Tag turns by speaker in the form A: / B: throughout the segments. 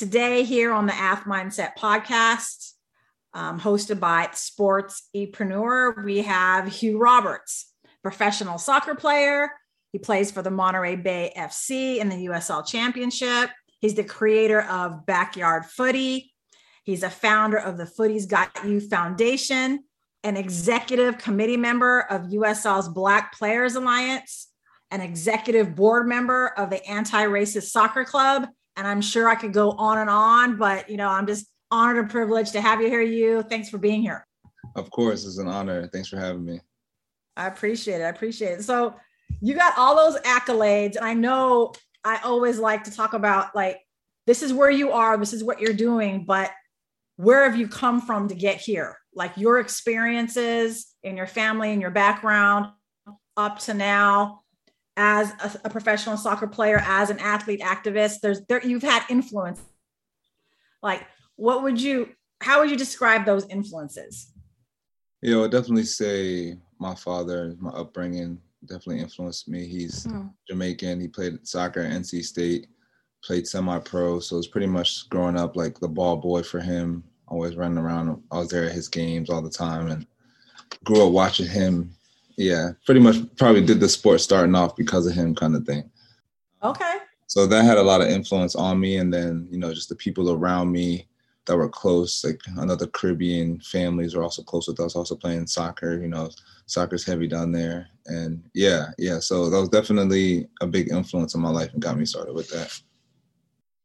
A: Today, here on the Ath Mindset podcast, um, hosted by Sports Epreneur, we have Hugh Roberts, professional soccer player. He plays for the Monterey Bay FC in the USL Championship. He's the creator of Backyard Footy. He's a founder of the Footy's Got You Foundation, an executive committee member of USL's Black Players Alliance, an executive board member of the Anti Racist Soccer Club, and I'm sure I could go on and on, but you know, I'm just honored and privileged to have you here. You, thanks for being here.
B: Of course, it's an honor. Thanks for having me.
A: I appreciate it. I appreciate it. So you got all those accolades, and I know I always like to talk about like this is where you are, this is what you're doing, but where have you come from to get here? Like your experiences in your family and your background up to now as a, a, professional soccer player, as an athlete activist, there's there you've had influence. Like, what would you? How would you describe those influences?
B: Yeah, I would definitely say my father, my upbringing definitely influenced me. He's hmm. Jamaican. He played soccer at NC State, played semi-pro. So it's pretty much growing up like the ball boy for him. Always running around. I was there at his games all the time, and grew up watching him yeah, pretty much probably did the sport starting off because of him kind of thing.
A: Okay.
B: So that had a lot of influence on me. And then, you know, just the people around me that were close, like another Caribbean families were also close with us, also playing soccer, you know, soccer's heavy down there. And yeah, yeah. So that was definitely a big influence in my life and got me started with that.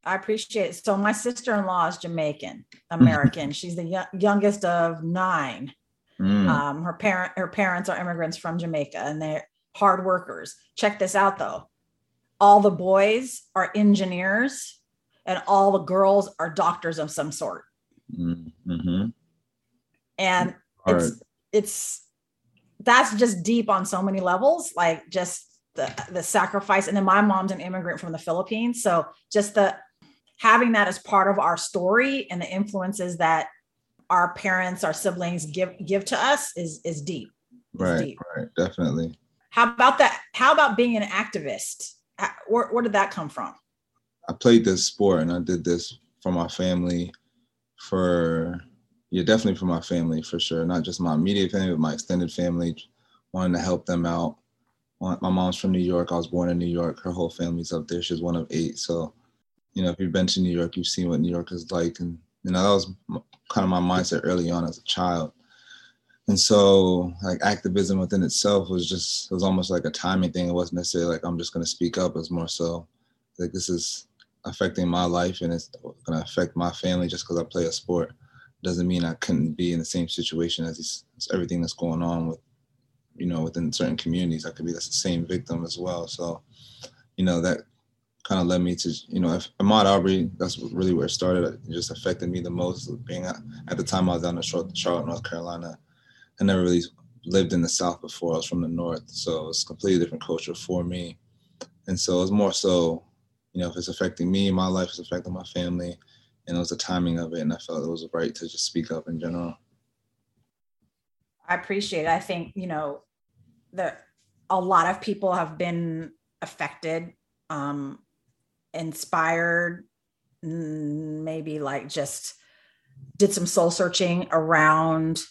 A: I appreciate it. So my sister-in-law is Jamaican American. She's the youngest of nine. Mm. Um, her parent, her parents are immigrants from Jamaica, and they're hard workers. Check this out, though: all the boys are engineers, and all the girls are doctors of some sort. Mm-hmm. And hard. it's it's that's just deep on so many levels. Like just the the sacrifice, and then my mom's an immigrant from the Philippines, so just the having that as part of our story and the influences that our parents, our siblings give give to us is is deep.
B: Is right, deep. right, definitely.
A: How about that? How about being an activist? Uh, where, where did that come from?
B: I played this sport and I did this for my family, for yeah, definitely for my family for sure. Not just my immediate family, but my extended family. Wanting to help them out. My mom's from New York. I was born in New York. Her whole family's up there. She's one of eight. So, you know, if you've been to New York, you've seen what New York is like, and you know that was kind of my mindset early on as a child. And so like activism within itself was just it was almost like a timing thing. It wasn't necessarily like I'm just gonna speak up. It was more so like this is affecting my life and it's gonna affect my family just because I play a sport. Doesn't mean I couldn't be in the same situation as, these, as everything that's going on with you know within certain communities. I could be the same victim as well. So, you know, that kind of led me to, you know, if Ahmaud Arbery, that's really where it started. It just affected me the most being at, at the time I was down in Charlotte, North Carolina. I never really lived in the South before. I was from the North. So it was a completely different culture for me. And so it was more so, you know, if it's affecting me, my life is affecting my family. And it was the timing of it. And I felt it was right to just speak up in general.
A: I appreciate it. I think, you know, that a lot of people have been affected um, inspired, maybe like just did some soul searching around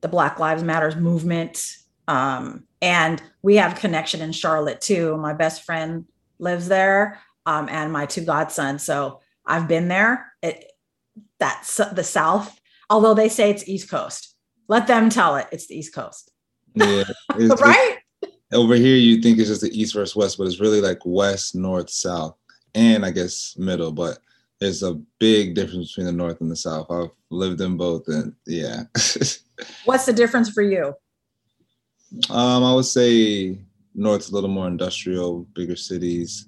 A: the Black Lives Matters movement. Um, and we have connection in Charlotte too. My best friend lives there. um, and my two godsons. So I've been there. It that's the South, although they say it's East Coast. Let them tell it. It's the East Coast.
B: Yeah,
A: right.
B: Over here, you think it's just the East versus West, but it's really like West, North, South, and I guess middle. But there's a big difference between the North and the South. I've lived in both, and yeah.
A: What's the difference for you?
B: Um, I would say North's a little more industrial, bigger cities.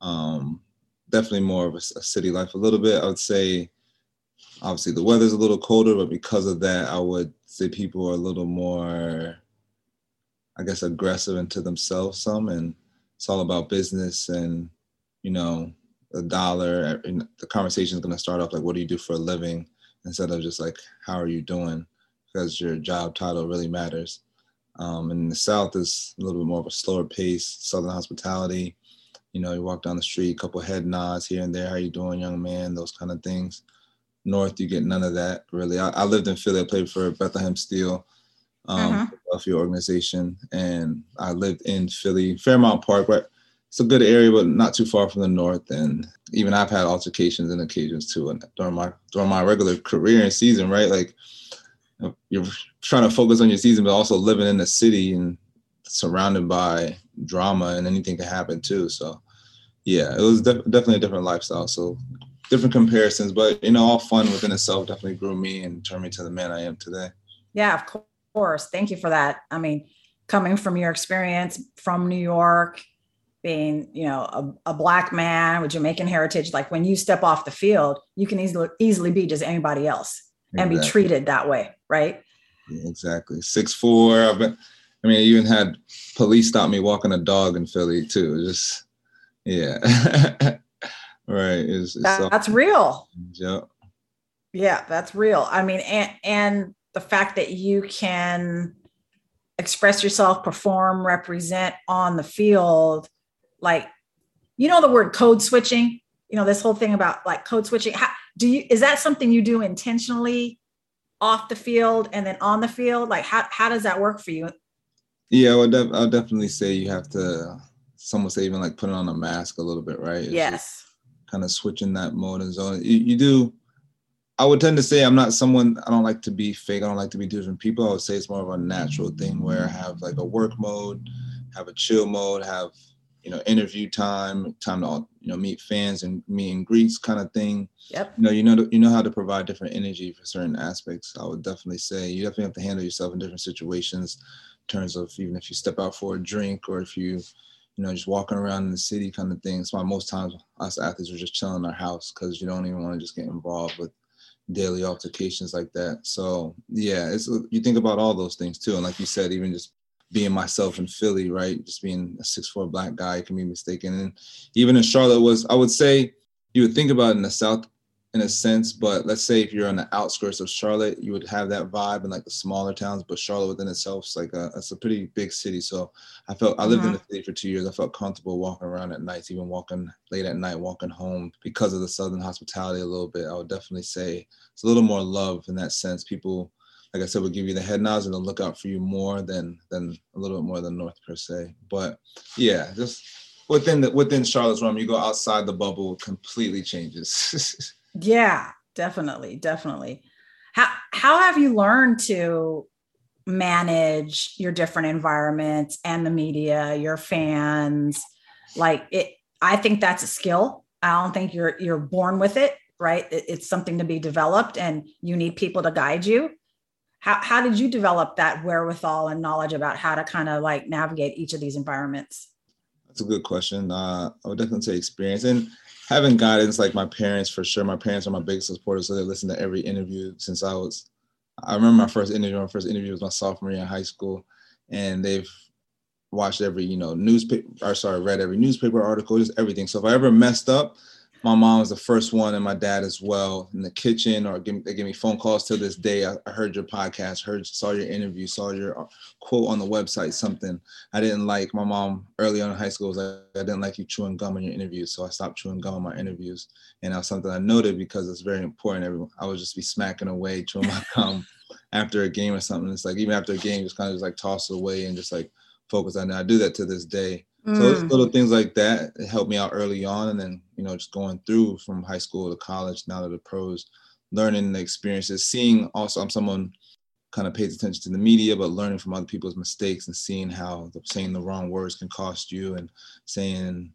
B: Um, definitely more of a, a, city life a little bit. I would say, obviously, the weather's a little colder, but because of that, I would say people are a little more, I guess, aggressive into themselves some, and it's all about business and, you know, the dollar. And the conversation is going to start off like, "What do you do for a living?" instead of just like, "How are you doing?" Because your job title really matters. Um, and the South is a little bit more of a slower pace, Southern hospitality. You know, you walk down the street, a couple head nods here and there. How you doing, young man? Those kind of things. North, you get none of that really. I, I lived in Philly. I played for Bethlehem Steel, um, uh-huh. Philadelphia organization, and I lived in Philly, Fairmount Park. But it's a good area, but not too far from the north. And even I've had altercations and occasions too. And during my during my regular career and season, right? Like you're trying to focus on your season, but also living in the city and surrounded by drama and anything can happen too. So yeah, it was def- definitely a different lifestyle. So different comparisons, but you know, all fun within itself definitely grew me and turned me to the man I am today.
A: Yeah, of course. Thank you for that. I mean, coming from your experience from New York, being, you know, a, a black man with Jamaican heritage, like when you step off the field, you can easily easily be just anybody else and be treated that way, right?
B: Yeah, exactly. Six four. I've been, I mean, I even had police stop me walking a dog in Philly too. Just yeah, right. It's, it's
A: that, that's real.
B: Yep.
A: Yeah, that's real. I mean, and and the fact that you can express yourself, perform, represent on the field, like you know the word code switching. You know this whole thing about like code switching. How, do you is that something you do intentionally off the field and then on the field? Like how, how does that work for you?
B: Yeah I would, def- I would definitely say you have to someone say even like putting on a mask a little bit right? It's
A: yes.
B: kind of switching that mode and zone. You, you do I would tend to say I'm not someone I don't like to be fake. I don't like to be different people. I would say it's more of a natural thing where I have like a work mode, have a chill mode, have you know, interview time, time to you know meet fans and meet and greets kind of thing.
A: Yep.
B: You know, you know, you know how to provide different energy for certain aspects. I would definitely say you definitely have to handle yourself in different situations, in terms of even if you step out for a drink or if you, you know, just walking around in the city kind of thing. That's why most times us athletes are just chilling in our house because you don't even want to just get involved with daily altercations like that. So yeah, it's you think about all those things too, and like you said, even just being myself in Philly, right? Just being a six four black guy can be mistaken. And even in Charlotte was, I would say you would think about in the South in a sense, but let's say if you're on the outskirts of Charlotte, you would have that vibe in like the smaller towns. But Charlotte within itself is like a it's a pretty big city. So I felt I lived mm-hmm. in the city for two years. I felt comfortable walking around at nights, even walking late at night, walking home because of the southern hospitality a little bit. I would definitely say it's a little more love in that sense. People like I said, will give you the head nods and they'll look out for you more than than a little bit more than North per se. But yeah, just within the within Charlotte's realm, you go outside the bubble, completely changes.
A: yeah, definitely, definitely. How how have you learned to manage your different environments and the media, your fans? Like it, I think that's a skill. I don't think you're you're born with it, right? It, it's something to be developed, and you need people to guide you how, how did you develop that wherewithal and knowledge about how to kind of like navigate each of these environments
B: that's a good question uh, i would definitely say experience and having guidance like my parents for sure. My parents are my biggest supporters so they listen to every interview since i was i remember my first interview my first interview was my sophomore year in high school and they've watched every you know newspaper or sorry read every newspaper article just everything. So if i ever messed up my mom was the first one and my dad as well in the kitchen or give, they give me phone calls to this day. I, I, heard your podcast heard saw your interview saw your uh, quote on the website something. I didn't like my mom early on in high school was like i didn't like you chewing gum in your interviews so i stopped chewing gum in my interviews. And that was something i noted because it's very important. Everyone i would just be smacking away chewing my gum after a game or something. It's like even after a game just kind of just like toss it away and just like focus on it. I do that to this day Mm. So it's little things like that helped me out early on, and then you know just going through from high school to college now to the pros, learning the experiences, seeing also I'm someone kind of pays attention to the media, but learning from other people's mistakes and seeing how the, saying the wrong words can cost you, and saying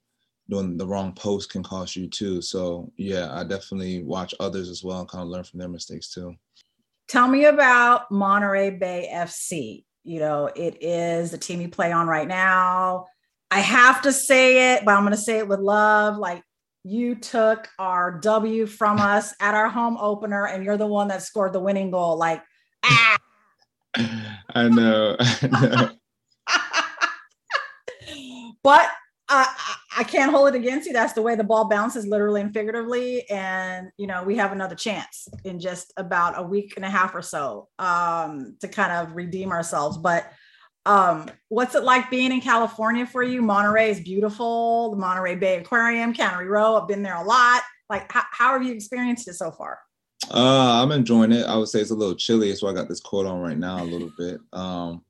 B: doing the wrong post can cost you too. So yeah, I definitely watch others as well and kind of learn from their mistakes too.
A: Tell me about Monterey Bay FC. You know, it is the team you play on right now. I have to say it, but I'm going to say it with love. Like you took our W from us at our home opener, and you're the one that scored the winning goal. Like, ah.
B: I know. I know.
A: but I, I can't hold it against you. That's the way the ball bounces, literally and figuratively. And you know, we have another chance in just about a week and a half or so um, to kind of redeem ourselves. But um, what's it like being in California for you? Monterey is beautiful. The Monterey Bay Aquarium, Cannery Row. I've been there a lot. Like, how, how have you experienced it so far?
B: Uh, I'm enjoying it. I would say it's a little chilly, so I got this coat on right now a little bit. Um,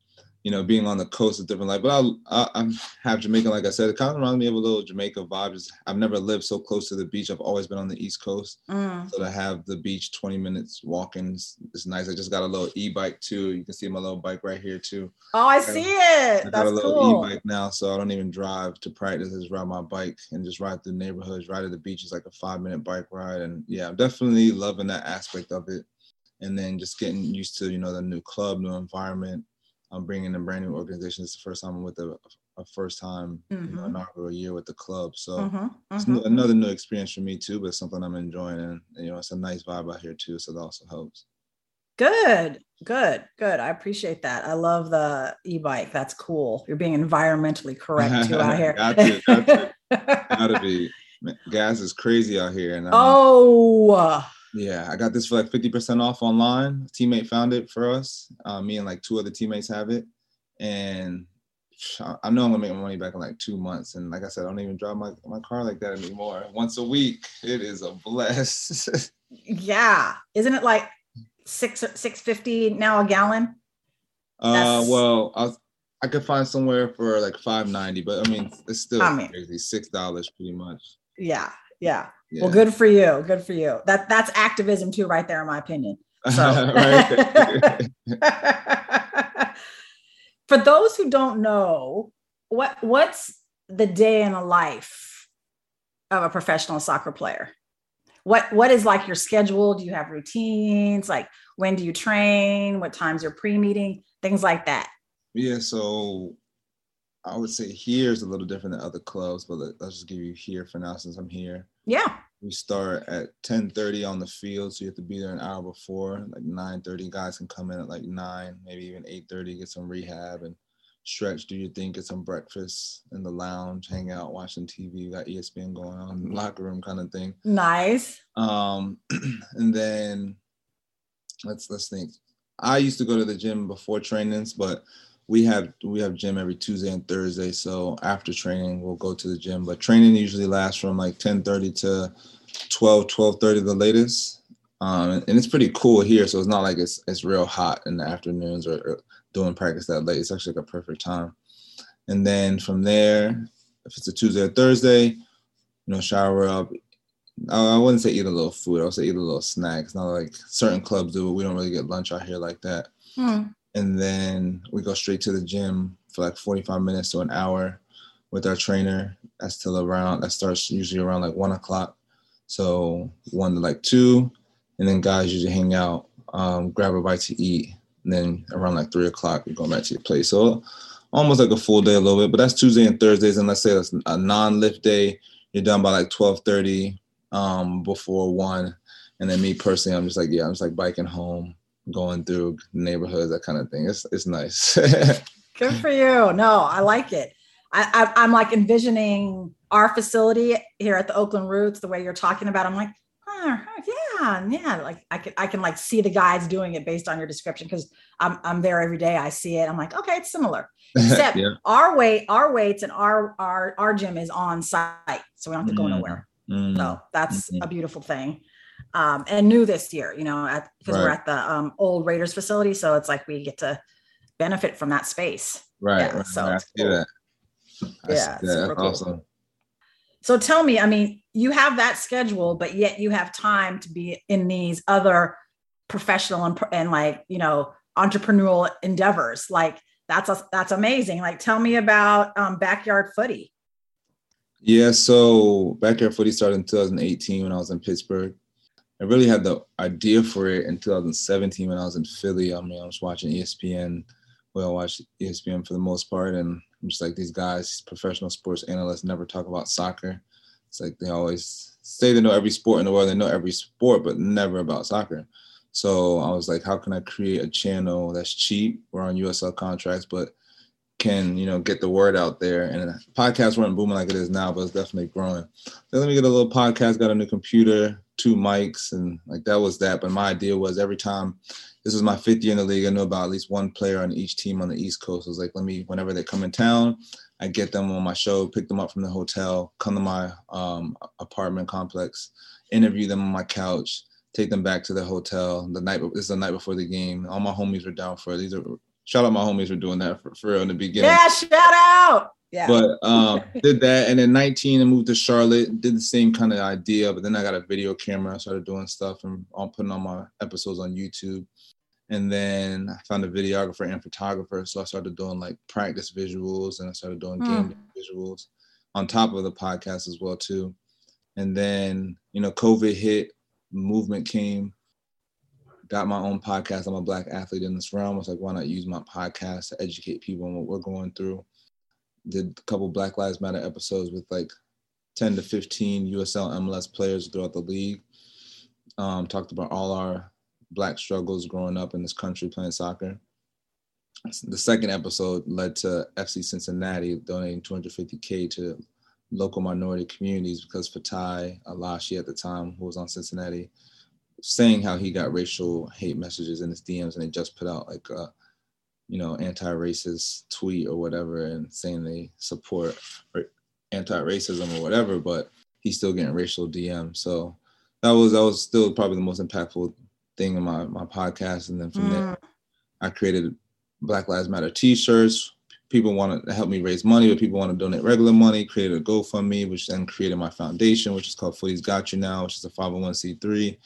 B: you know, being on the coast is different life. But I, I, I'm half Jamaican, like I said. It kind of reminds me of a little Jamaica vibe. Just, I've never lived so close to the beach. I've always been on the East Coast, mm. so to have the beach 20 minutes walking is, is, nice. I just got a little e-bike too. You can see my little bike right here too.
A: Oh, I, I see it. I got a little cool.
B: e-bike now, so I don't even drive to practice. I just ride my bike and just ride through neighborhoods. Ride to the beach is like a five-minute bike ride, and yeah, I'm definitely loving that aspect of it. And then just getting used to you know the new club, new environment I'm bringing a brand new organization. It's the first time I'm with a, a first time mm-hmm. you know, mm-hmm. inaugural year with the club. So mm-hmm. it's mm-hmm. another new experience for me too, but something I'm enjoying. And, you know, it's a nice vibe out here too. So that also helps.
A: Good, good, good. I appreciate that. I love the e-bike. That's cool. You're being environmentally correct too out here. got to, got
B: to, gotta be. Gas is crazy out here. And
A: oh,
B: yeah, I got this for like 50% off online. A teammate found it for us. Uh, me and like two other teammates have it. And I know I'm gonna make my money back in like two months. And like I said, I don't even drive my, my car like that anymore. Once a week, it is a bless.
A: yeah. Isn't it like six six fifty now a gallon?
B: Uh well, I I could find somewhere for like five ninety, but I mean it's still I mean, crazy. Six dollars pretty much.
A: Yeah, yeah. Yeah. Well, good for you. Good for you. That that's activism too, right there, in my opinion. So for those who don't know, what what's the day in a life of a professional soccer player? What what is like your schedule? Do you have routines? Like when do you train? What time's your pre-meeting? Things like that.
B: Yeah, so I would say here is a little different than other clubs, but let, us just give you here for now since I'm here.
A: Yeah.
B: We start at 10:30 on the field, so you have to be there an hour before. Like 9:30, guys can come in at like nine, maybe even 8:30, get some rehab and stretch, do your thing, get some breakfast in the lounge, hang out, watching TV. You got ESPN going on, locker room kind of thing.
A: Nice.
B: Um, and then let's let's think. I used to go to the gym before trainings, but we have we have gym every Tuesday and Thursday. So after training, we'll go to the gym. But training usually lasts from like 10:30 to 12, 12:30 the latest. Um, and it's pretty cool here, so it's not like it's it's real hot in the afternoons or, or doing practice that late. It's actually like a perfect time. And then from there, if it's a Tuesday or Thursday, you know, shower up. I wouldn't say eat a little food. I would say eat a little snack. It's not like certain clubs do. We don't really get lunch out here like that. Hmm and then we go straight to the gym for like 45 minutes to an hour with our trainer. That's till around that starts usually around like one o'clock. So one to like two, and then guys usually hang out, um, grab a bite to eat, and then around like three o'clock we go back to your place. So almost like a full day a little bit, but that's Tuesday and Thursdays. And let's say that's a non-lift day, you're done by like 12:30 um, before one. And then me personally, I'm just like, yeah, I'm just like biking home, going through neighborhoods, that kind of thing. It's it's nice.
A: Good for you. No, I like it. I, I am like envisioning our facility here at the Oakland Roots, the way you're talking about. I'm like, oh, yeah, yeah. Like I can I can like see the guys doing it based on your description because I'm I'm there every day. I see it. I'm like, okay, it's similar. Except yeah. our weight, our weights, and our our our gym is on site, so we don't have to go mm-hmm. nowhere. Mm-hmm. So that's mm-hmm. a beautiful thing um, and new this year, you know, because right. we're at the um, old Raiders facility. So it's like we get to benefit from that space.
B: Right. Yeah, right. So right. cool.
A: Yeah,
B: that's cool. awesome.
A: So tell me, I mean, you have that schedule, but yet you have time to be in these other professional and, and like, you know, entrepreneurial endeavors. Like that's a, that's amazing. Like, tell me about um, backyard footy.
B: Yeah, so backyard footy started in 2018 when I was in Pittsburgh. I really had the idea for it in 2017 when I was in Philly. I mean, I was watching ESPN. Well, I watched ESPN for the most part, and I'm just like these guys, professional sports analysts, never talk about soccer. It's like they always say they know every sport in the world, they know every sport, but never about soccer. So I was like, how can I create a channel that's cheap? We're on USL contracts, but can you know get the word out there. And podcasts weren't booming like it is now but it's definitely growing. So let me get a little podcast got a new computer two mics and like that was that. But my idea was every time this was my fifth year in the league i knew about at least one player on each team on the east coast. I was like let me whenever they come in town i get them on my show pick them up from the hotel come to my um, apartment complex interview them on my couch take them back to the hotel. The night this is the night before the game. All my homies were down for it. these are shout out my homies for doing that for, for real in the beginning.
A: Yeah, shout out. Yeah.
B: But um, did that, and then 19, I moved to Charlotte. Did the same kind of idea, but then I got a video camera. I started doing stuff and I'm putting on my episodes on YouTube. And then I found a videographer and photographer, so I started doing like practice visuals, and I started doing mm. game visuals on top of the podcast as well too. And then you know, COVID hit, movement came, got my own podcast. I'm a black athlete in this realm. I was like, why not use my podcast to educate people on what we're going through? Did a couple Black Lives Matter episodes with like 10 to 15 USL MLS players throughout the league. Um, talked about all our black struggles growing up in this country playing soccer. The second episode led to FC Cincinnati donating 250K to local minority communities because Fatai Alashe at the time, who was on Cincinnati, saying how he got racial hate messages in his DMs, and they just put out like a, you know, anti-racist tweet or whatever, and saying they support anti-racism or whatever, but he's still getting racial DMs. So that was that was still probably the most impactful thing in my my podcast. And then from mm. there, I created Black Lives Matter T-shirts. People wanted to help me raise money, but people want to donate regular money. Created a GoFundMe, which then created my foundation, which is called Footy's Got You Now, which is a 501c3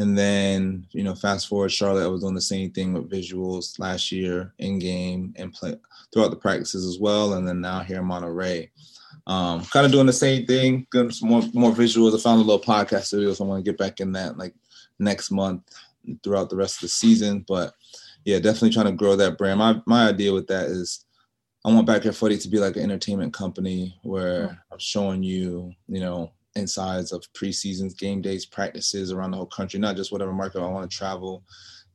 B: and then, you know, fast forward, Charlotte, I was doing the same thing with visuals last year in game and play throughout the practices as well. And then now here in Monterey. Um, kind of doing the same thing, getting some more more visuals. I found a little podcast studio, so I'm going to get back in that like next month throughout the rest of the season. But yeah, definitely trying to grow that brand. My my idea with that is I want Backyard Footy to be like an entertainment company where mm. I'm showing you, you know, insides of preseasons, game days, practices around the whole country, not just whatever market I want to travel,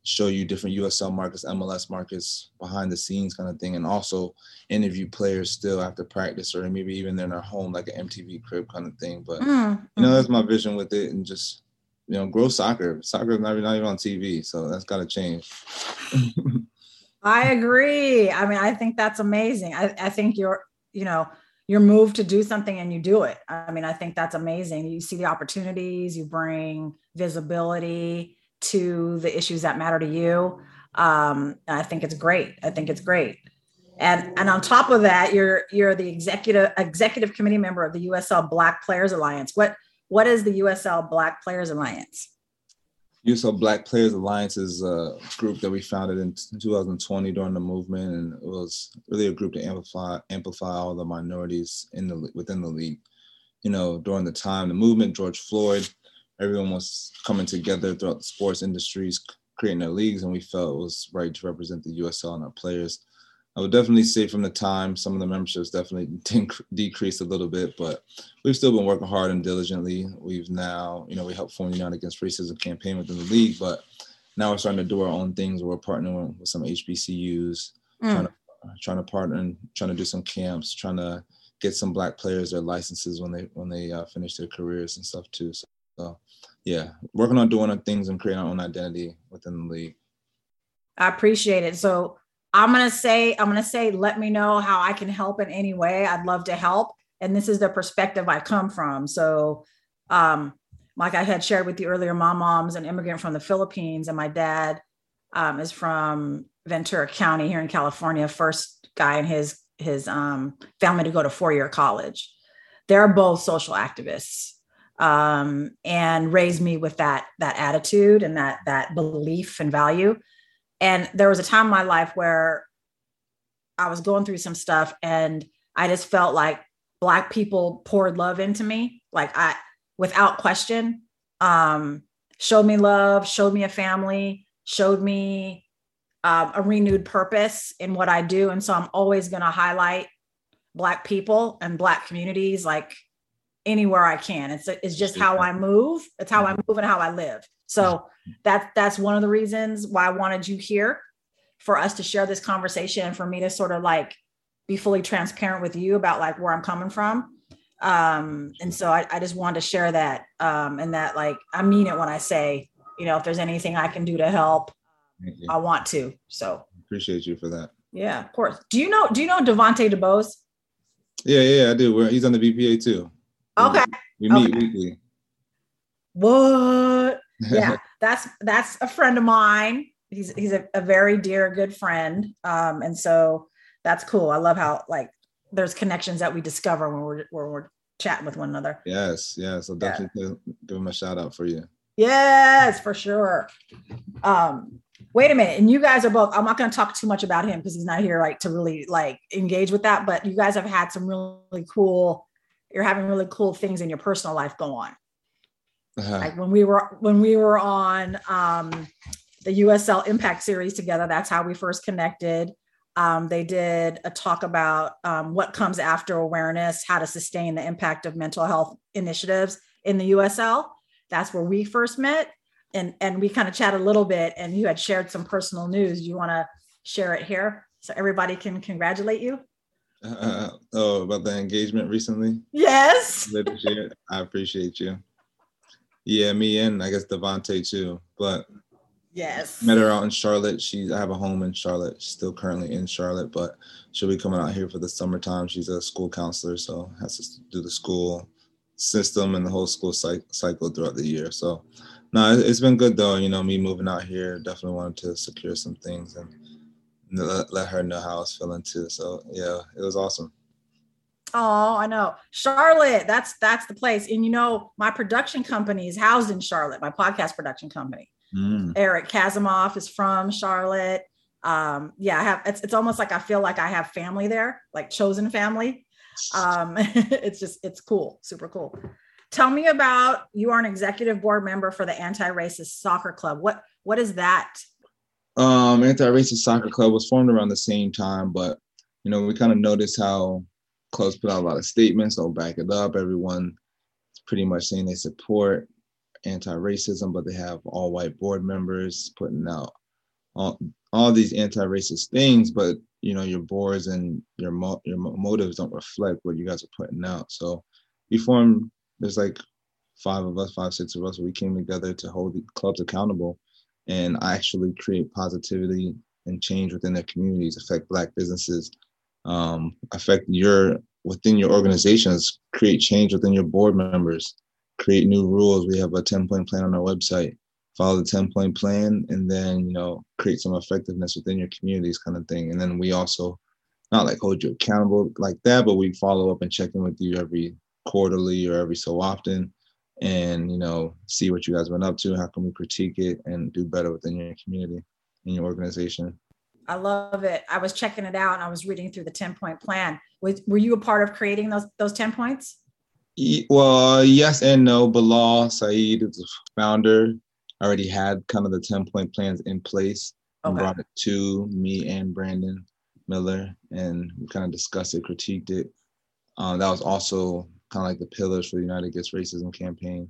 B: show you different USL markets, MLS markets, behind the scenes kind of thing, and also interview players still after practice or maybe even in their home, like an MTV crib kind of thing. But mm-hmm. you know, that's my vision with it, and just you know, grow soccer. Soccer is not, not even on TV, so that's got to change.
A: I agree. I mean, I think that's amazing. I, I think you're, you know, you're moved to do something and you do it. I mean, I think that's amazing. You see the opportunities, you bring visibility to the issues that matter to you. Um, I think it's great. I think it's great. And and on top of that, you're you're the executive executive committee member of the USL Black Players Alliance. What what is the USL Black Players Alliance?
B: USL Black Players Alliance is a uh, group that we founded in 2020 during the movement, and it was really a group to amplify amplify all the minorities in the within the league. You know, during the time the movement, George Floyd, everyone was coming together throughout the sports industries, creating their leagues, and we felt it was right to represent the USL and our players. I would definitely say from the time some of the memberships definitely decreased a little bit, but we've still been working hard and diligently. We've now, you know, we helped form the United Against Racism campaign within the league, but now we're starting to do our own things. We're partnering with some HBCUs, mm. trying to trying to partner and trying to do some camps, trying to get some black players their licenses when they when they uh, finish their careers and stuff too. So, so yeah, working on doing our things and creating our own identity within the league.
A: I appreciate it. So I'm going to say, I'm going to say, let me know how I can help in any way. I'd love to help. And this is the perspective I come from. So, um, like I had shared with you earlier, my mom's an immigrant from the Philippines, and my dad um, is from Ventura County here in California. First guy in his his um, family to go to four year college. They're both social activists um, and raised me with that that attitude and that that belief and value. And there was a time in my life where I was going through some stuff and I just felt like black people poured love into me, like I without question. Um, showed me love, showed me a family, showed me um, a renewed purpose in what I do. And so I'm always going to highlight Black people and Black communities like anywhere I can. It's, it's just how I move. It's how I mm-hmm. move and how I live. So that, that's one of the reasons why I wanted you here for us to share this conversation and for me to sort of like be fully transparent with you about like where I'm coming from. Um and so I, I just wanted to share that um and that like i mean it when i say you know if there's anything i can do to help i want to. So
B: appreciate you for that.
A: Yeah of course. Do you know do you know devonte dubose
B: yeah yeah i do. We're, he's on the bpa too.
A: Okay
B: we, we meet okay. weekly.
A: What yeah that's that's a friend of mine he's he's a, a very dear good friend um and so that's cool i love how like there's connections that we discover when we're when we're chatting with one another.
B: Yes, yes. So definitely yeah. give him a shout out for you.
A: Yes, for sure. Um, wait a minute. And you guys are both, I'm not gonna talk too much about him because he's not here like to really like engage with that, but you guys have had some really cool, you're having really cool things in your personal life go on. Uh-huh. Like when we were when we were on um the USL Impact series together, that's how we first connected. Um, they did a talk about um, what comes after awareness, how to sustain the impact of mental health initiatives in the USL. That's where we first met. And, and we kind of chatted a little bit, and you had shared some personal news. You want to share it here so everybody can congratulate you?
B: Uh, oh, about the engagement recently?
A: Yes.
B: I appreciate you. Yeah, me and I guess Devonte too. But
A: Yes.
B: Met her out in Charlotte. She I have a home in Charlotte. She's still currently in Charlotte, but she'll be coming out here for the summertime. She's a school counselor, so has to do the school system and the whole school cycle throughout the year. So, no, it's been good though. You know, me moving out here definitely wanted to secure some things and let her know how I was feeling too. So, yeah, it was awesome.
A: Oh, I know. Charlotte, that's that's the place. And you know, my production company is housed in Charlotte, my podcast production company. Mm. Eric Kasimov is from Charlotte. Um, yeah, I have it's it's almost like I feel like I have family there, like chosen family. Um, it's just it's cool, super cool. Tell me about you are an executive board member for the Anti-Racist Soccer Club. What what is that?
B: Um, Anti-Racist Soccer Club was formed around the same time, but you know, we kind of noticed how clubs put out a lot of statements, don't back it up. Everyone pretty much saying they support anti-racism, but they have all white board members putting out all, all these anti-racist things, but you know your boards and your mo- your motives don't reflect what you guys are putting out. So we formed. There's like five of us, five six of us. We came together to hold the clubs accountable and actually create positivity and change within their communities, affect Black businesses, um, affect your within your organizations, create change within your board members, create new rules. We have a 10 point plan on our website. Follow the 10 point plan and then, you know, create some effectiveness within your communities kind of thing. And then we also not like hold you accountable like that, but we follow up and check in with you every quarterly or every so often and you know see what you guys went up to how can we critique it and do better within your community and your organization
A: i love it i was checking it out and i was reading through the 10 point plan was, were you a part of creating those those 10 points
B: well, yes and no. Bilal Said is the founder. Already had kind of the 10 point plans in place okay. and brought it to me and Brandon Miller, and we kind of discussed it, critiqued it. Um, that was also kind of like the pillars for the United Against Racism campaign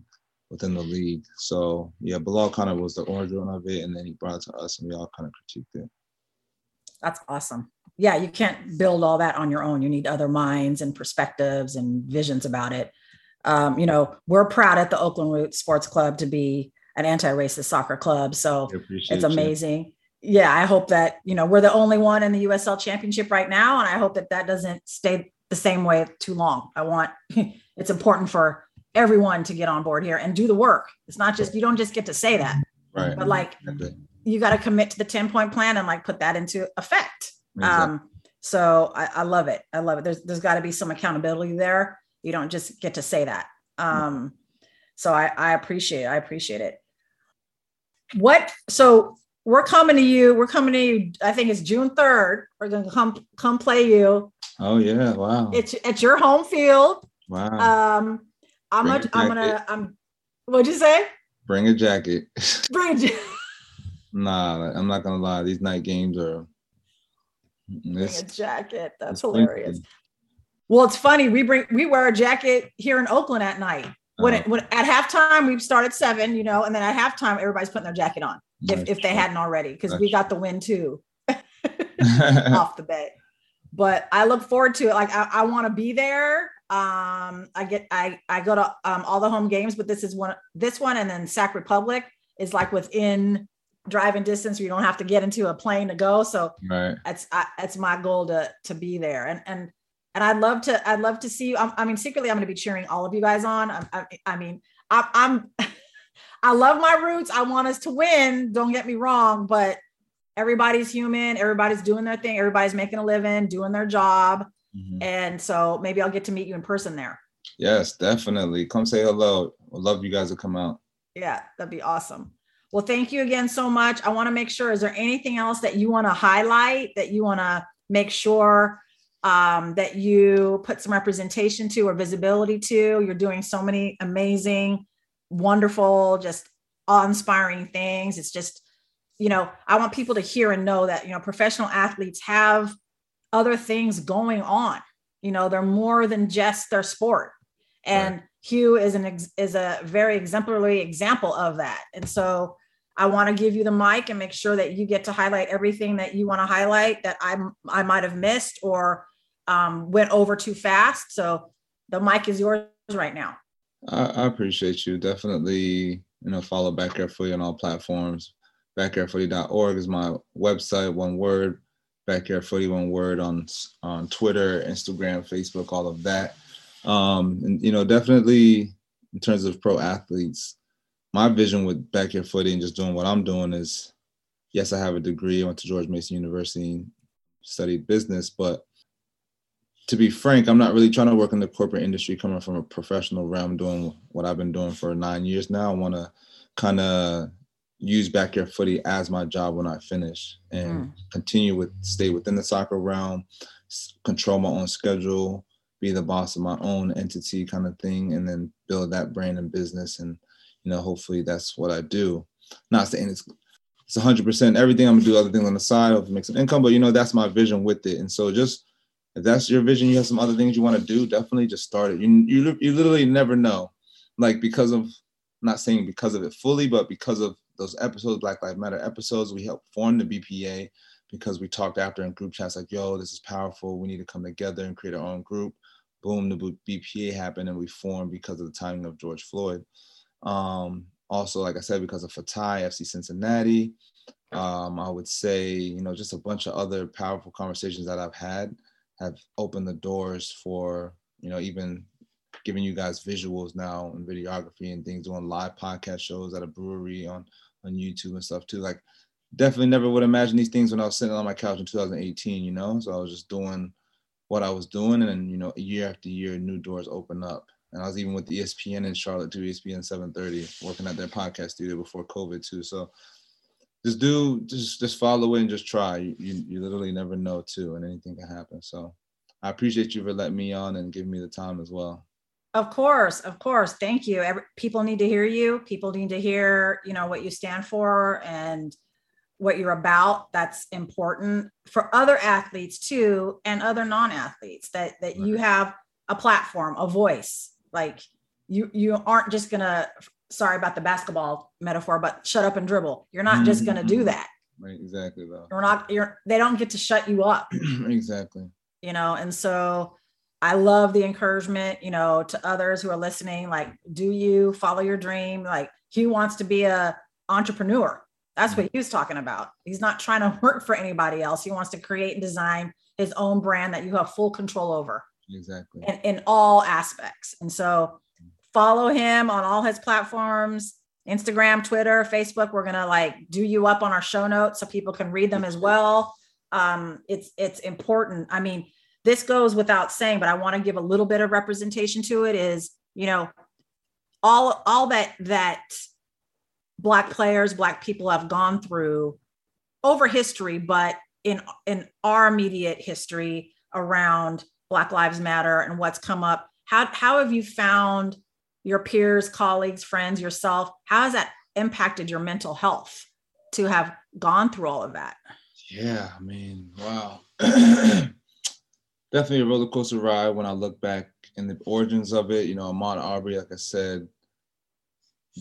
B: within the league. So yeah, Bilal kind of was the origin of it, and then he brought it to us, and we all kind of critiqued it.
A: That's awesome yeah, you can't build all that on your own. You need other minds and perspectives and visions about it. Um, you know, we're proud at the Oakland Roots Sports Club to be an anti-racist soccer club. So it's amazing. You. Yeah, I hope that you know we're the only one in the USL Championship right now, and I hope that that doesn't stay the same way too long. I want it's important for everyone to get on board here and do the work. It's not just you don't just get to say that,
B: right?
A: But like you got to commit to the ten point plan and like put that into effect. Um, So I, I love it. I love it. There's there's got to be some accountability there. You don't just get to say that. Um, so I, I appreciate it. I appreciate it. What so we're coming to you. We're coming to you. I think it's June 3rd. We're gonna come come play you.
B: Oh yeah, wow.
A: It's at your home field.
B: Wow.
A: Um I'm a, I'm gonna I'm what'd you say?
B: Bring a jacket.
A: Bring a jacket.
B: Nah, I'm not gonna lie. These night games are
A: Bring a jacket. That's hilarious. Well, it's funny. We bring we wear a jacket here in Oakland at night. When, uh, it, when at halftime we start at seven, you know, and then at halftime everybody's putting their jacket on if, if they hadn't already because we got the win too off the bat. But I look forward to it. Like I, I want to be there. Um, I get I I go to um, all the home games, but this is one this one and then Sac Republic is like within driving distance. You don't have to get into a plane to go. So
B: right.
A: that's I, that's my goal to to be there. And and and I'd love to I'd love to see you. I, I mean, secretly, I'm going to be cheering all of you guys on. I, I, I mean, I, I'm I love my roots. I want us to win. Don't get me wrong, but everybody's human. Everybody's doing their thing. Everybody's making a living, doing their job. Mm-hmm. And so maybe I'll get to meet you in person there.
B: Yes, definitely. Come say hello. I'd love you guys to come out.
A: Yeah, that'd be awesome. Well, thank you again so much. I want to make sure, is there anything else that you want to highlight that you want to make sure um, that you put some representation to or visibility to? You're doing so many amazing, wonderful, just awe-inspiring things. It's just, you know, I want people to hear and know that, you know, professional athletes have other things going on. You know, they're more than just their sport. And right. Hugh is an ex- is a very exemplary example of that. And so I want to give you the mic and make sure that you get to highlight everything that you want to highlight that I I might have missed or um, went over too fast. So the mic is yours right now.
B: I, I appreciate you. Definitely, you know, follow Backyard Footy on all platforms. Backyardfooty.org is my website. One word. Backyard Footy, one word on on Twitter, Instagram, Facebook, all of that. Um, and you know, definitely in terms of pro athletes, my vision with backyard footy and just doing what I'm doing is, yes, I have a degree. I went to George Mason University and studied business, but to be frank, I'm not really trying to work in the corporate industry coming from a professional realm doing what I've been doing for nine years now. I want to kind of use backyard footy as my job when I finish and mm. continue with stay within the soccer realm, control my own schedule, be the boss of my own entity kind of thing and then build that brand and business and you know hopefully that's what i do. Not saying it's it's 100% everything i'm gonna do other things on the side of make some income but you know that's my vision with it. And so just if that's your vision you have some other things you want to do definitely just start it. You, you you literally never know. Like because of not saying because of it fully but because of those episodes black lives matter episodes we helped form the bpa because we talked after in group chats like yo this is powerful. We need to come together and create our own group boom, the BPA happened and we formed because of the timing of George Floyd. Um, also, like I said, because of Fatai, FC Cincinnati, um, I would say, you know, just a bunch of other powerful conversations that I've had have opened the doors for, you know, even giving you guys visuals now and videography and things, doing live podcast shows at a brewery on on YouTube and stuff too. Like, definitely never would imagine these things when I was sitting on my couch in 2018, you know. So I was just doing what I was doing, and you know, year after year, new doors open up. And I was even with ESPN in Charlotte too, ESPN 730, working at their podcast studio before COVID too. So just do, just just follow it and just try. You, you, you literally never know too, and anything can happen. So I appreciate you for letting me on and giving me the time as well.
A: Of course, of course. Thank you. Every, people need to hear you. People need to hear, you know, what you stand for and what you're about that's important for other athletes too and other non-athletes that that you have a platform a voice. Like you you aren't just gonna sorry about the basketball metaphor but shut up and dribble. You're not mm-hmm. just gonna do mm-hmm. that.
B: Right exactly though.
A: You're not you're they don't get to shut you up.
B: Exactly.
A: You know and so i love the encouragement you know to others who are listening like do you follow your dream? Like he wants to be a entrepreneur that's what he was talking about. He's not trying to work for anybody else. He wants to create and design his own brand that you have full control over.
B: Exactly.
A: In, in all aspects. And so follow him on all his platforms Instagram, Twitter, Facebook. We're going to like do you up on our show notes so people can read them as well. um, it's it's important. I mean, this goes without saying, but I want to give a little bit of representation to it. Is you know, all all that that black players, black people have gone through over history, but in in our immediate history around Black Lives Matter and what's come up. How how have you found your peers, colleagues, friends, yourself? How has that impacted your mental health to have gone through all of that?
B: Yeah, I mean, wow. Definitely a roller coaster ride when I look back in the origins of it. You know, Ahmaud Arbery like I said,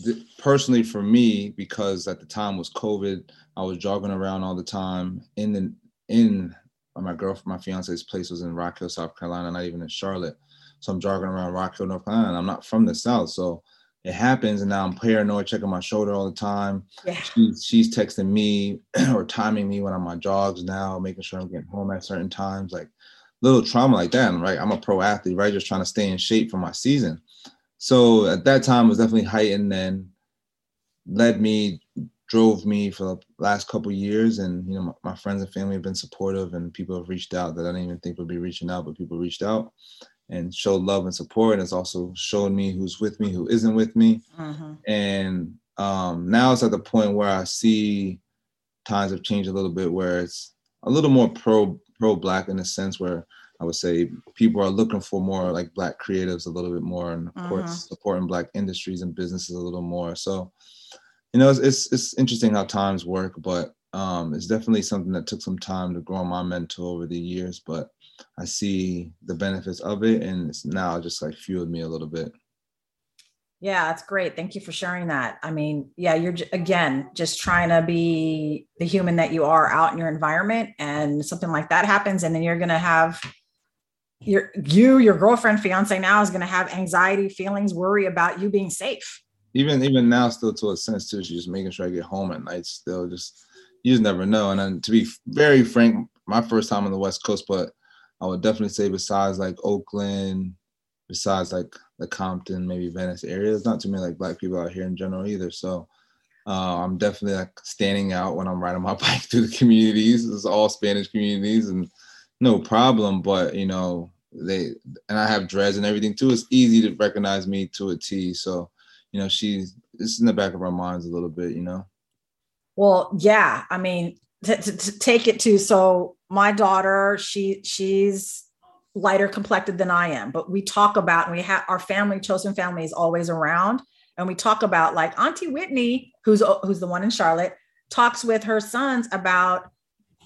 B: th- personally for me, because at the time was COVID, I was jogging around all the time in the in uh, my girlfriend, my fiance's place was in Rock Hill, South Carolina, not even in Charlotte. So I'm jogging around Rock Hill, North Carolina. I'm not from the South, so it happens, and now I'm paranoid, checking my shoulder all the time. Yeah. She's, she's texting me or timing me when I'm on jogs now, making sure I'm getting home at certain times, like little trauma like that. right, I'm a pro athlete, right, just trying to stay in shape for my season. So at that time it was definitely heightened and led me drove me for the last couple years. And you know my, my, friends and family have been supportive and people have reached out that i didn't even think would be reaching out but people reached out and showed love and support. And it's also showed me who's with me who isn't with me. Mm-hmm. and um, now it's at the point where i see times have changed a little bit where it's a little more pro pro black in a sense where i would say people are looking for more like black creatives a little bit more and of mm-hmm. course supporting black industries and businesses a little more so you know, it's, it's, it's interesting how times work, but um, it's definitely something that took some time to grow my mental over the years. But I see the benefits of it, and it's now just like fueled me a little bit.
A: Yeah, that's great. Thank you for sharing that. I mean, yeah, you're again just trying to be the human that you are out in your environment, and something like that happens, and then you're gonna have your you, your girlfriend, fiance now is gonna have anxiety, feelings, worry about you being safe.
B: Even even now still to a sense too she's just making sure i get home at night still just you just never know. And then to be very frank my first time on the west coast but i would definitely say besides like oakland besides like the compton maybe venice area there's not too many like black people out here in general either. So uh, i'm definitely like standing out when i'm riding my bike through the communities. It's all spanish communities and no problem but you know they and i have dreads and everything too it's easy to recognize me to a t so you know, she's it's in the back of our minds a little bit, you know.
A: Well, yeah. I mean, to, to, to take it to so my daughter, she she's lighter complected than I am, but we talk about and we have our family, chosen family is always around. And we talk about like Auntie Whitney, who's who's the one in Charlotte, talks with her sons about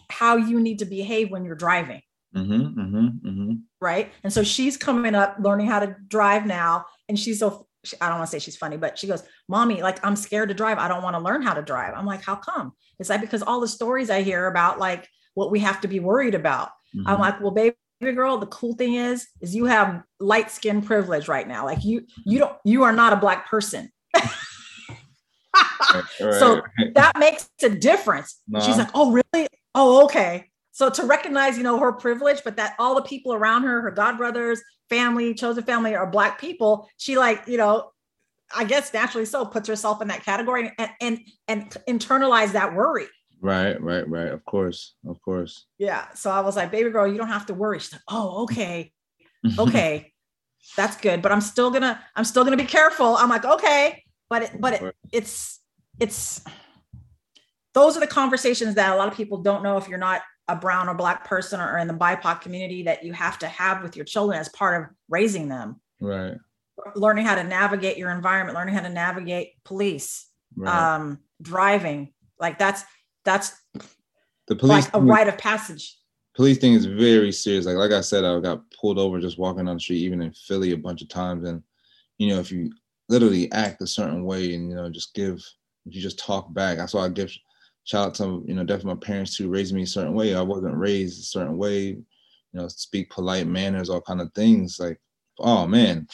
A: how you need to behave when you're driving. Mm-hmm, mm-hmm, mm-hmm. Right. And so she's coming up learning how to drive now. And she's so I don't want to say she's funny, but she goes, Mommy, like I'm scared to drive. I don't want to learn how to drive. I'm like, How come? It's like because all the stories I hear about like what we have to be worried about. Mm-hmm. I'm like, Well, baby girl, the cool thing is, is you have light skin privilege right now. Like you, you don't, you are not a black person. right, so that makes a difference. She's like, Oh, really? Oh, okay. So to recognize, you know, her privilege, but that all the people around her, her god brothers, family, chosen family are black people, she like, you know, I guess naturally so puts herself in that category and and and internalize that worry.
B: Right, right, right. Of course, of course.
A: Yeah. So I was like, baby girl, you don't have to worry. She's like, oh, okay. Okay. That's good. But I'm still gonna, I'm still gonna be careful. I'm like, okay. But it, but it, it's it's those are the conversations that a lot of people don't know if you're not a brown or black person or in the BIPOC community that you have to have with your children as part of raising them.
B: Right.
A: Learning how to navigate your environment, learning how to navigate police, right. um, driving. Like that's that's
B: the police
A: like a rite of passage.
B: Police thing is very serious. Like like I said, I got pulled over just walking on the street, even in Philly a bunch of times. And you know, if you literally act a certain way and you know, just give if you just talk back, that's why I give shout out to you know definitely my parents who raised me a certain way. I wasn't raised a certain way, you know, speak polite manners, all kind of things. Like, oh man,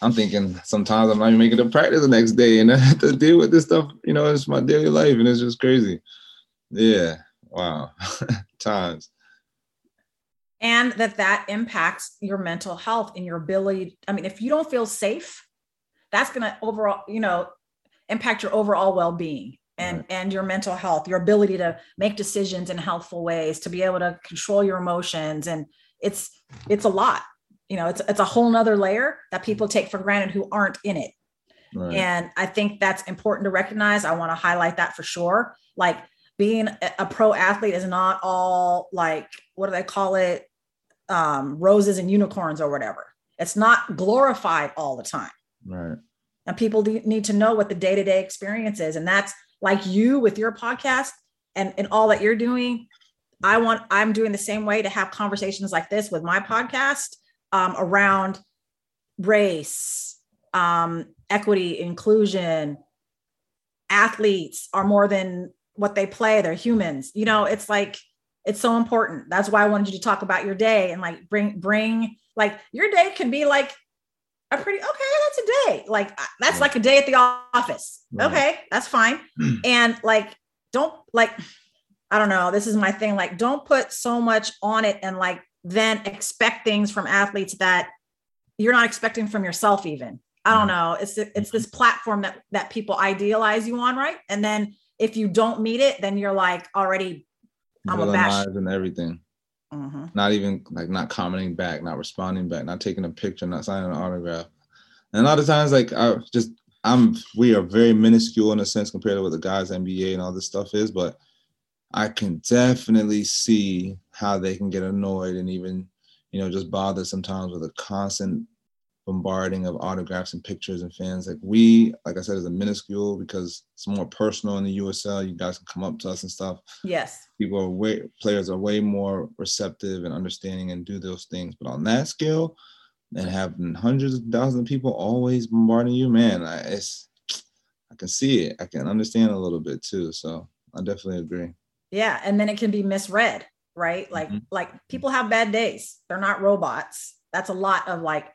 B: I'm thinking sometimes I'm not even making a practice the next day, and I have to deal with this stuff. You know, it's my daily life, and it's just crazy. Yeah, wow, times.
A: And that that impacts your mental health and your ability. I mean, if you don't feel safe, that's going to overall, you know, impact your overall well-being and right. and your mental health your ability to make decisions in healthful ways to be able to control your emotions. And it's it's a lot you know it's it's a whole nother layer that people take for granted who aren't in it. Right. and i think that's important to recognize. I want to highlight that for sure. Like being a pro athlete is not all like what do they call it? Um, roses and unicorns or whatever. It's not glorified all the time.
B: Right.
A: And people need to know what the day-to-day experience is. And that's like you with your podcast and, and all that you're doing i want i'm doing the same way to have conversations like this with my podcast um, around race um, equity inclusion. Athletes are more than what they play. They're humans. You know it's like it's so important. That's why i wanted you to talk about your day and like bring bring like your day can be like a pretty okay that's a day. Like uh, that's like a day at the office. Right. okay that's fine. And like don't like i don't know this is my thing like don't put so much on it and like then expect things from athletes that you're not expecting from yourself even. I don't know it's it's this platform that that people idealize you on right? And then if you don't meet it then you're like already i'm a bash
B: and everything Mm-hmm. Not even like not commenting back, not responding back, not taking a picture, not signing an autograph. And a lot of times, like I just I'm we are very minuscule in a sense compared to what the guys NBA and all this stuff is, but I can definitely see how they can get annoyed and even, you know, just bother sometimes with a constant bombarding of autographs and pictures and fans. Like we, like I said, is a minuscule because it's more personal in the USL. You guys can come up to us and stuff.
A: Yes.
B: People are way players are way more receptive and understanding and do those things. But on that scale, and having hundreds of thousands of people always bombarding you, man, I, it's I can see it. I can understand a little bit too. So I definitely agree.
A: Yeah, and then it can be misread, right? Like mm-hmm. like people have bad days. They're not robots. That's a lot of like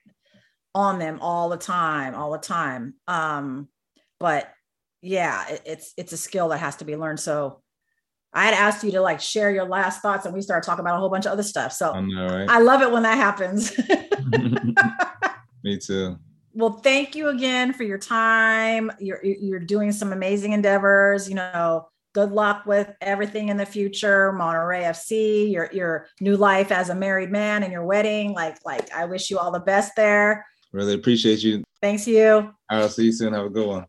A: on them all the time, all the time. Um, but yeah, it, it's it's a skill that has to be learned. So I had asked you to like share your last thoughts, and we started talking about a whole bunch of other stuff. So
B: know, right?
A: I love it when that happens.
B: Me too.
A: Well, thank you again for your time. You're you're doing some amazing endeavors. You know, good luck with everything in the future monterey fc your your new life as a married man and your wedding like like i wish you all the best there
B: Really appreciate you.
A: Thanks, you.
B: I'll see you soon. Have a good one.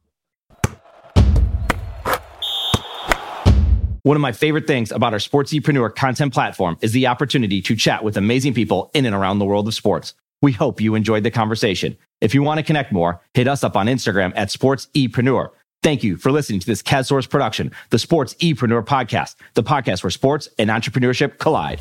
C: One of my favorite things about our Sportsepreneur content platform is the opportunity to chat with amazing people in and around the world of sports. We hope you enjoyed the conversation. If you want to connect more, hit us up on Instagram at SportsEpreneur. Thank you for listening to this CADSource production, the Sports Epreneur podcast, the podcast where sports and entrepreneurship collide.